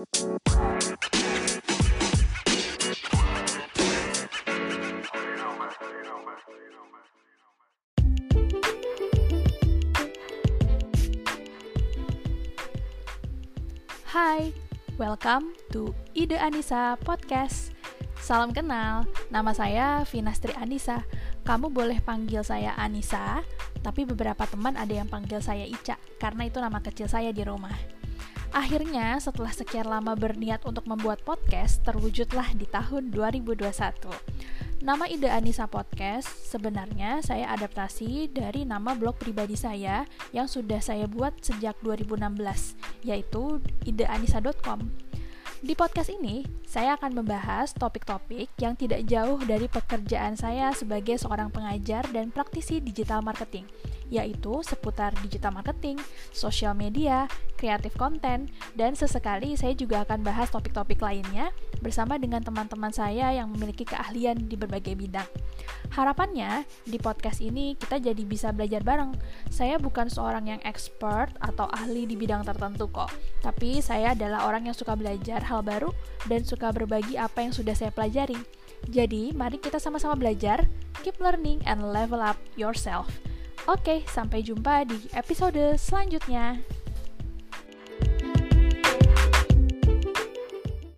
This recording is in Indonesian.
Hai, welcome to Ide Anissa Podcast. Salam kenal, nama saya Vinastri Anissa. Kamu boleh panggil saya Anissa, tapi beberapa teman ada yang panggil saya Ica, karena itu nama kecil saya di rumah. Akhirnya, setelah sekian lama berniat untuk membuat podcast, terwujudlah di tahun 2021. Nama Ide Anissa Podcast sebenarnya saya adaptasi dari nama blog pribadi saya yang sudah saya buat sejak 2016, yaitu ideanissa.com. Di podcast ini, saya akan membahas topik-topik yang tidak jauh dari pekerjaan saya sebagai seorang pengajar dan praktisi digital marketing, yaitu seputar digital marketing, sosial media, kreatif konten, dan sesekali saya juga akan bahas topik-topik lainnya bersama dengan teman-teman saya yang memiliki keahlian di berbagai bidang. Harapannya, di podcast ini kita jadi bisa belajar bareng. Saya bukan seorang yang expert atau ahli di bidang tertentu kok, tapi saya adalah orang yang suka belajar hal baru dan suka berbagi apa yang sudah saya pelajari. Jadi, mari kita sama-sama belajar, keep learning, and level up yourself. Oke, sampai jumpa di episode selanjutnya.